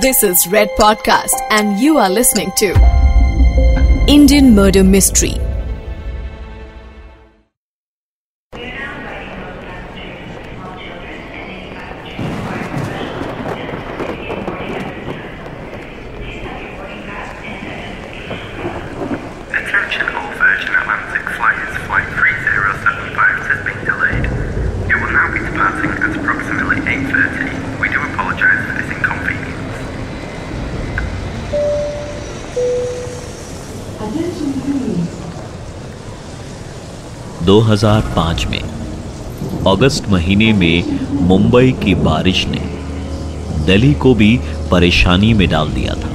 This is Red Podcast, and you are listening to Indian Murder Mystery. 2005 में, अगस्त महीने में मुंबई की बारिश ने दिल्ली को भी परेशानी में डाल दिया था।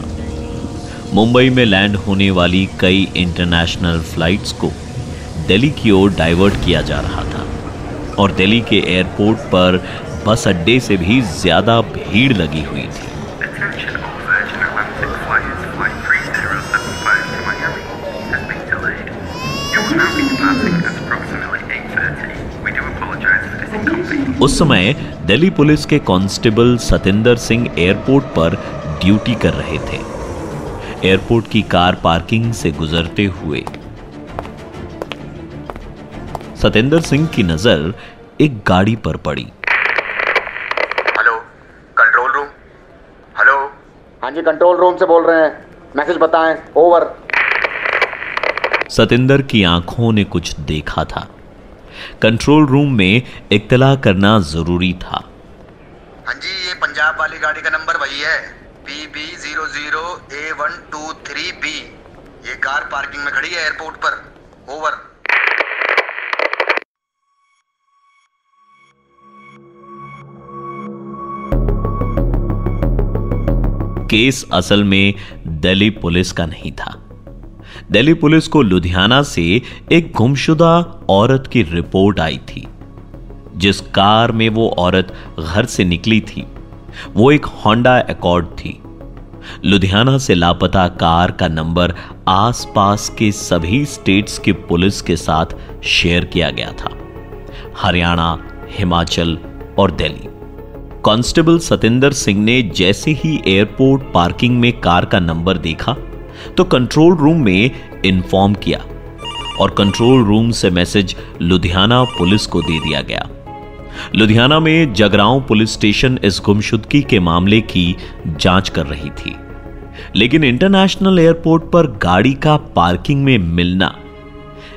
मुंबई में लैंड होने वाली कई इंटरनेशनल फ्लाइट्स को दिल्ली की ओर डाइवर्ट किया जा रहा था और दिल्ली के एयरपोर्ट पर बस अड्डे से भी ज़्यादा भीड़ लगी हुई थी। उस समय दिल्ली पुलिस के कांस्टेबल सतेंद्र सिंह एयरपोर्ट पर ड्यूटी कर रहे थे। एयरपोर्ट की कार पार्किंग से गुजरते हुए। सतेंद्र सिंह की नज़र एक गाड़ी पर पड़ी। Hello control room hello? हाँ जी कंट्रोल रूम से बोल रहे हैं। मैसेज बताएँ ओवर सतेंद्र की आँखों ने कुछ देखा था। कंट्रोल रूम में इतला करना ज़रूरी था। हाँ जी ये पंजाब वाली गाड़ी का नंबर वही है। P B zero zero A one two three B ये कार पार्किंग में खड़ी है एयरपोर्ट पर। ओवर केस असल में दिल्ली पुलिस का नहीं था। दिल्ली पुलिस को लुधियाना से एक गुमशुदा औरत की रिपोर्ट आई थी, जिस कार में वो औरत घर से निकली थी। वो एक होंडा अकॉर्ड थी। लुधियाना से लापता कार का नंबर आसपास के सभी स्टेट्स के पुलिस के साथ शेयर किया गया था। हरियाणा, हिमाचल और दिल्ली। कांस्टेबल सतेंद्र सिंह ने जैसे ही एयरपोर्ट पार्किंग में कार का नंबर देखा तो कंट्रोल रूम में इन्फॉर्म किया और कंट्रोल रूम से मैसेज लुधियाना पुलिस को दे दिया गया। लुधियाना में जगरांव पुलिस स्टेशन इस गुमशुदगी के मामले की जाँच कर रही थी। लेकिन इंटरनेशनल एयरपोर्ट पर गाड़ी का पार्किंग में मिलना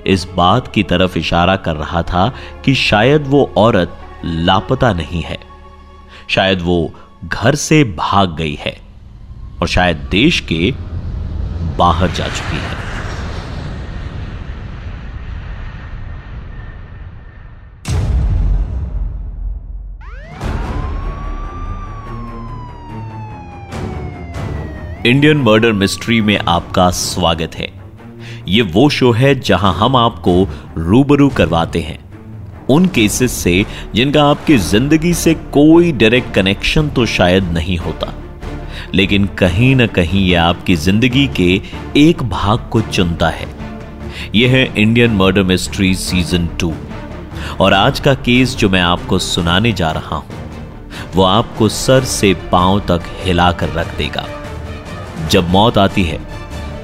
इस बात की तरफ़ इशारा कर रहा था कि शायद वो औरत लापता नहीं है। शायद वो घर से भाग गई है और शायद देश के बाहर जा चुकी है। इंडियन मर्डर मिस्ट्री में आपका स्वागत है। ये वो शो है जहाँ हम आपको रूबरू करवाते हैं। उन केसेस से जिनका आपकी ज़िंदगी से कोई डायरेक्ट कनेक्शन तो शायद नहीं होता। लेकिन कहीं ना कहीं यह आपकी ज़िंदगी के एक भाग को चुनता है। यह है Indian murder mystery season two और आज का केस जो मैं आपको सुनाने जा रहा हूँ, वो आपको सर से पाँव तक हिलाकर रख देगा। जब मौत आती है,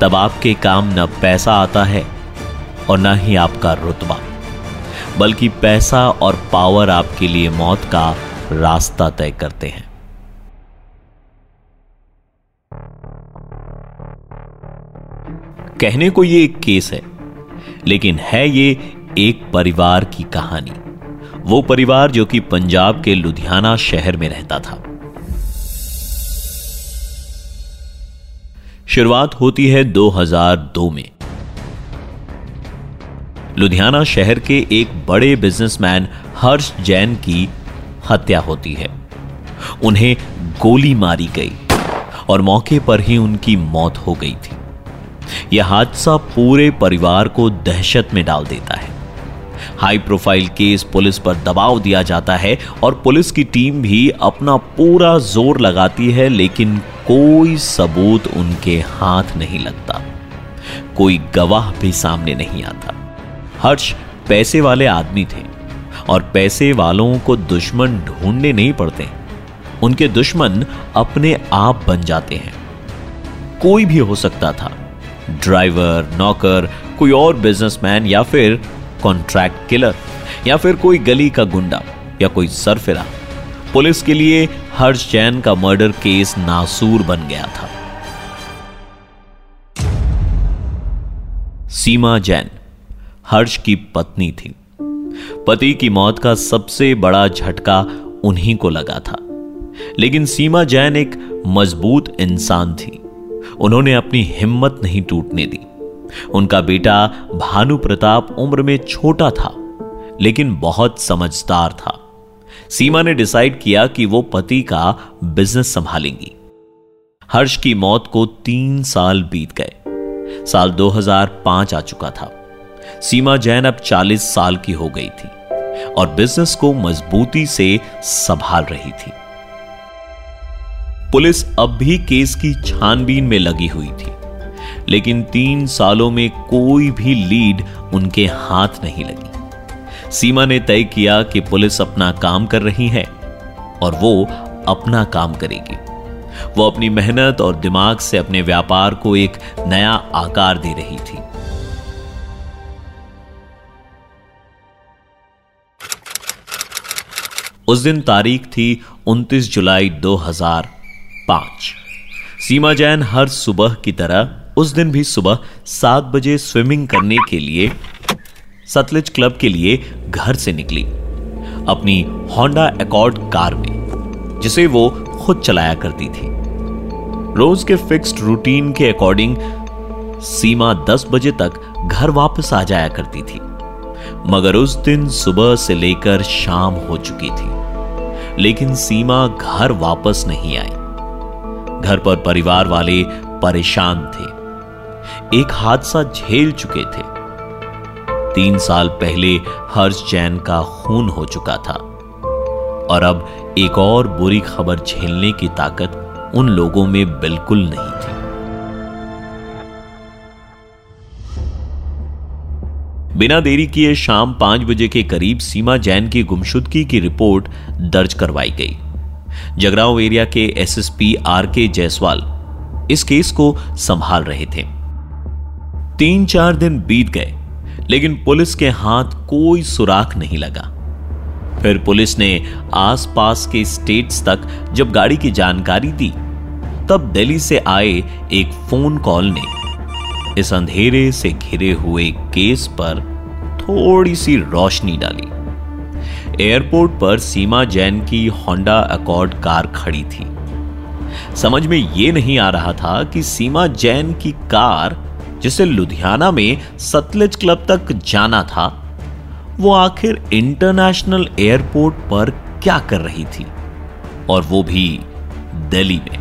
तब आपके काम न पैसा आता है और न ही आपका रुतबा, बल्कि पैसा और पावर आपके लिए मौत का रास्ता तय करते हैं। कहने को ये एक केस है, लेकिन है ये एक परिवार की कहानी। वो परिवार जो कि पंजाब के लुधियाना शहर में रहता था। शुरुआत होती है 2002 में। लुधियाना शहर के एक बड़े बिजनेसमैन हर्ष जैन की हत्या होती है। उन्हें गोली मारी गई और मौके पर ही उनकी मौत हो गई थी। यह हादसा पूरे परिवार को दहशत में डाल देता है। हाई प्रोफ़ाइल केस पुलिस पर दबाव दिया जाता है और पुलिस की टीम भी अपना पूरा ज़ोर लगाती है, लेकिन कोई सबूत उनके हाथ नहीं लगता। कोई गवाह भी सामने नहीं आता। हर्ष, पैसे वाले आदमी थे और पैसे वालों को दुश्मन ढूँढने नहीं पड़ते। उनके दुश्मन अपने आप बन जाते हैं। कोई भी हो सकता था। ड्राइवर नौकर कोई और बिजनेसमैन या फिर कॉन्ट्रैक्ट किलर या फिर कोई गली का गुंडा या कोई सरफिरा। पुलिस के लिए हर्ष जैन का मर्डर केस नासूर बन गया था। सीमा जैन, हर्ष की पत्नी थी। पति की मौत का सबसे बड़ा झटका उन्हीं को लगा था। लेकिन सीमा जैन एक मज़बूत इंसान थी। उन्होंने अपनी हिम्मत नहीं टूटने दी। उनका बेटा भानु प्रताप उम्र में छोटा था, लेकिन बहुत समझदार था। सीमा ने डिसाइड किया कि वो पति का बिज़नेस संभालेंगी। हर्ष की मौत को तीन साल बीत गए। साल 2005 आ चुका था। सीमा जैन अब 40 साल की हो गई थी और बिज़नेस को मजबूती से संभाल रही थी। पुलिस अब भी केस की छानबीन में लगी हुई थी। लेकिन तीन सालों में कोई भी लीड उनके हाथ नहीं लगी। सीमा ने तय किया कि पुलिस अपना काम कर रही है और वो अपना काम करेगी। वो अपनी मेहनत और दिमाग से अपने व्यापार को एक नया आकार दे रही थी। उस दिन तारीख थी 29 जुलाई 2005 सीमा जैन हर सुबह की तरह उस दिन भी सुबह सात बजे स्विमिंग करने के लिए सतलज क्लब के लिए घर से निकली। अपनी होंडा अकॉर्ड कार में, जिसे वो खुद चलाया करती थी। रोज के फिक्स्ड रूटीन के अकॉर्डिंग सीमा 10 बजे तक घर वापस आ जाया करती थी। मगर उस दिन सुबह से लेकर शाम हो चुकी थी। लेकिन सीमा घर वापस नहीं आई। घर पर परिवार वाले परेशान थे। एक हादसा झेल चुके थे। तीन साल पहले हर्ष जैन का खून हो चुका था। और अब एक और बुरी खबर झेलने की ताकत उन लोगों में बिल्कुल नहीं थी। बिना देरी किए शाम पाँच बजे के करीब सीमा जैन की गुमशुदगी की रिपोर्ट दर्ज करवाई गई। जगरांव एरिया के एसएसपी आर के जायसवाल इस केस को संभाल रहे थे। तीन चार दिन बीत गए, लेकिन पुलिस के हाथ कोई सुराख नहीं लगा। फिर पुलिस ने आसपास के स्टेट्स तक जब गाड़ी की जानकारी दी, तब दिल्ली से आए एक फ़ोन कॉल ने इस अंधेरे से घिरे हुए केस पर थोड़ी सी रोशनी डाली। एयरपोर्ट पर सीमा जैन की होंडा अकॉर्ड कार खड़ी थी। समझ में यह नहीं आ रहा था कि सीमा जैन की कार, जिसे लुधियाना में सतलज क्लब तक जाना था, वो आखिर इंटरनेशनल एयरपोर्ट पर क्या कर रही थी, और वो भी दिल्ली में।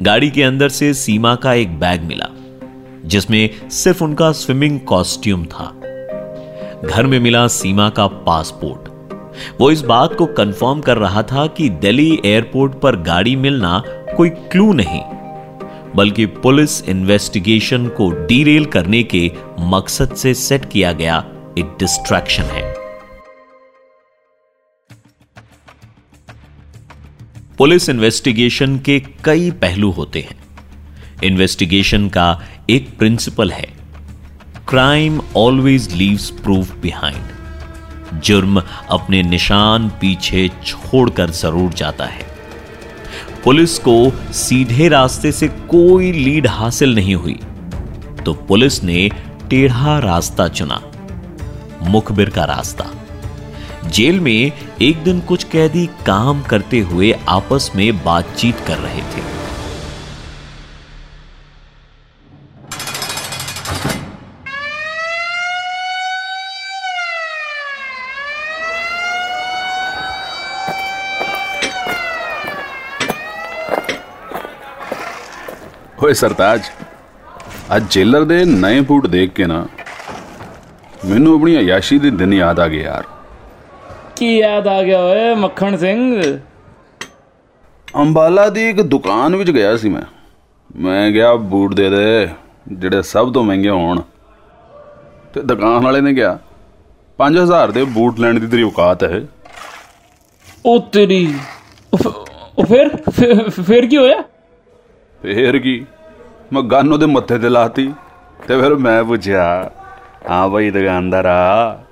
गाड़ी के अंदर से सीमा का एक बैग मिला। जिसमें सिर्फ़ उनका स्विमिंग कॉस्ट्यूम था। घर में मिला सीमा का पासपोर्ट। वो इस बात को कंफर्म कर रहा था कि दिल्ली एयरपोर्ट पर गाड़ी मिलना कोई क्लू नहीं, बल्कि पुलिस इन्वेस्टिगेशन को डीरेल करने के मकसद से सेट किया गया एक डिस्ट्रैक्शन है। पुलिस इन्वेस्टिगेशन के कई पहलू होते हैं। इन्वेस्टिगेशन का एक प्रिंसिपल है। Crime always leaves proof behind जुर्म अपने निशान पीछे छोड़कर ज़रूर जाता है। पुलिस को सीधे रास्ते से कोई लीड हासिल नहीं हुई। तो पुलिस ने टेढ़ा रास्ता चुना। मुखबिर का रास्ता। जेल में एक दिन कुछ कैदी काम करते हुए आपस में बातचीत कर रहे थे। ਓਏ ਸਰਤਾਜ ਅੱਜ ਜੇਲਰ ਦੇ ਨਵੇਂ ਬੂਟ ਦੇਖ ਕੇ ਨਾ ਮੈਨੂੰ ਆਪਣੀ ਅਯਾਸ਼ੀ ਦੇ ਦਿਨ ਯਾਦ ਆ ਗਏ ਯਾਰ ਕੀ ਯਾਦ ਆ ਗਿਆ ਓਏ ਮੱਖਣ ਸਿੰਘ ਅੰਬਾਲਾ ਦੀ ਇੱਕ ਦੁਕਾਨ ਵਿੱਚ ਗਿਆ ਸੀ ਮੈਂ ਮੈਂ ਗਿਆ ਬੂਟ ਦੇ ਦੇ ਜਿਹੜੇ ਸਭ ਤੋਂ ਮਹਿੰਗੇ ਹੋਣ ਤੇ ਦੁਕਾਨ ਵਾਲੇ ਨੇ ਕਿਹਾ 5000 ਦੇ ਬੂਟ ਲੈਣ ਦੀ ਤੇਰੀ ਔਕਾਤ ਹੈ ਉਹ ਤੇਰੀ ਉਹ ਫ- ਉਹ ਫਿਰ ਫਿਰ- ਫਿਰ ਕੀ ਹੋਇਆ ਫੇਰ ਕੀ ਮੈਂ ਗਨ ਉਹਦੇ ਮੱਥੇ ਤੇ ਲਾਤੀ ਤੇ ਫਿਰ ਮੈਂ ਪੁੱਛਿਆ ਹਾਂ ਭਾਈ ਦੁਕਾਨਦਾਰਾ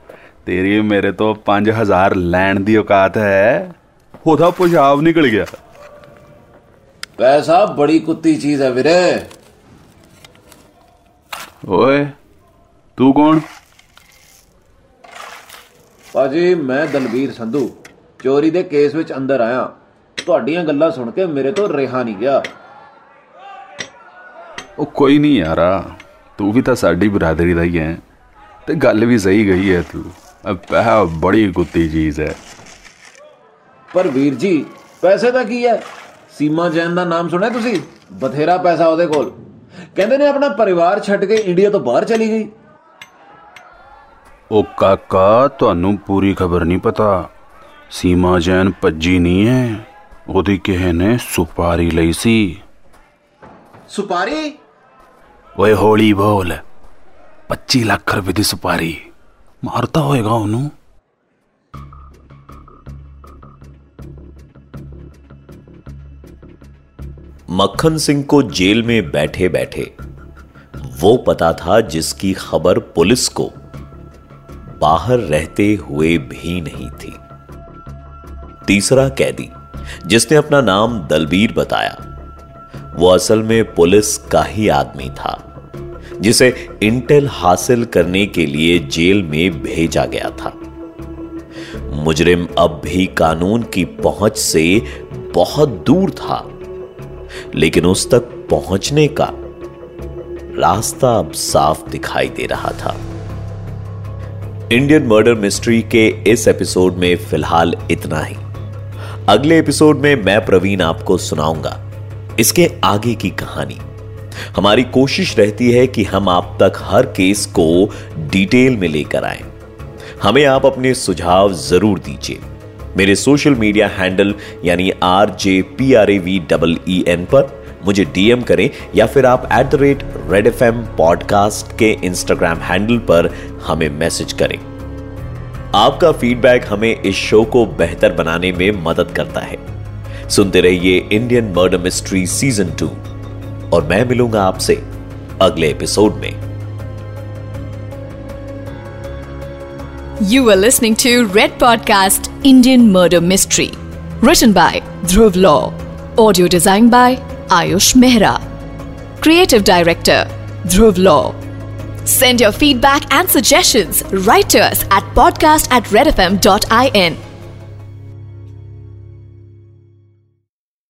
ਤੇਰੀ ਮੇਰੇ ਤੋਂ 5000 ਲੈਣ ਦੀ ਔਕਾਤ ਹੈ। ਉਹਦਾ ਪੁਸ਼ਾਬ ਨਿਕਲ ਗਿਆ। ਪੈਸਾ ਬੜੀ ਕੁੱਤੀ ਚੀਜ਼ ਹੈ ਵੀਰੇ। ਓਏ ਤੂੰ ਕੌਣ? ਭਾਜੀ ਮੈਂ ਦਲਵੀਰ ਸੰਧੂ ਚੋਰੀ ਦੇ ਕੇਸ ਵਿੱਚ ਅੰਦਰ ਆਇਆ। ਤੁਹਾਡੀਆਂ ਗੱਲਾਂ ਸੁਣ ਕੇ ਮੇਰੇ ਤੋਂ ਰਿਹਾ ਨਹੀਂ ਗਿਆ। ਉਹ ਕੋਈ ਨਹੀਂ ਯਾਰਾ ਤੂੰ ਵੀ ਤਾਂ ਸਾਡੀ ਬਰਾਦਰੀ ਦਾ ਹੀ ਹੈ ਤੇ ਗੱਲ ਵੀ ਸਹੀ ਗਈ ਹੈ ਤੂੰ। ਪੈਸਾ ਬੜੀ ਕੁੱਤੀ ਚੀਜ਼ ਹੈ ਪਰ ਵੀਰ ਜੀ ਪੈਸੇ ਦਾ ਕੀ ਹੈ ਸੀਮਾ ਜੈਨ ਦਾ ਨਾਮ ਸੁਣਿਆ ਤੁਸੀਂ? ਬਥੇਰਾ ਪੈਸਾ ਉਹਦੇ ਕੋਲ। ਕਹਿੰਦੇ ਨੇ ਆਪਣਾ ਪਰਿਵਾਰ ਛੱਡ ਕੇ ਇੰਡੀਆ ਤੋਂ ਬਾਹਰ ਚਲੀ ਗਈ। ਉਹ ਕਾਕਾ ਤੁਹਾਨੂੰ ਪੂਰੀ ਖਬਰ ਨਹੀਂ ਪਤਾ। ਸੀਮਾ ਜੈਨ ਭੱਜੀ ਨਹੀਂ ਹੈ ਉਹਦੀ ਕਿਸੇ ਨੇ ਸੁਪਾਰੀ ਲਈ ਸੀ। ਸੁਪਾਰੀ? ओए होली बोल पच्ची लाख विधि सुपारी मारता होएगा उन्हों मक्खन सिंह को जेल में बैठे बैठे वो पता था जिसकी खबर पुलिस को बाहर रहते हुए भी नहीं थी। तीसरा कैदी, जिसने अपना नाम दलबीर बताया वो असल में पुलिस का ही आदमी था, जिसे इंटेल हासिल करने के लिए जेल में भेजा गया था। मुजरिम अब भी कानून की पहुँच से बहुत दूर था, लेकिन उस तक पहुँचने का रास्ता अब साफ़ दिखाई दे रहा था। इंडियन मर्डर मिस्ट्री के इस एपिसोड में फ़िलहाल इतना ही। अगले एपिसोड में मैं प्रवीण आपको सुनाऊँगा। इसके आगे की कहानी। हमारी कोशिश रहती है कि हम आप तक हर केस को डिटेल में लेकर आए। हमें आप अपने सुझाव ज़रूर दीजिए। मेरे सोशल मीडिया हैंडल यानी R J P R A V double E N पर मुझे डीएम करें या फिर आप at the rate red FM M podcast के इंस्टाग्राम हैंडल पर हमें मैसेज करें। आपका फीडबैक हमें इस शो को बेहतर बनाने में मदद करता है। सुनते रहिए Indian murder mystery season two और मैं मिलूंगा आपसे अगले एपिसोड में You are listening to Red Podcast Indian Murder Mystery. Written by Dhruv Law. Audio designed by Ayush Mehra. Creative Director Dhruv Law. Send your feedback and suggestions right to us at podcast at redfm.in.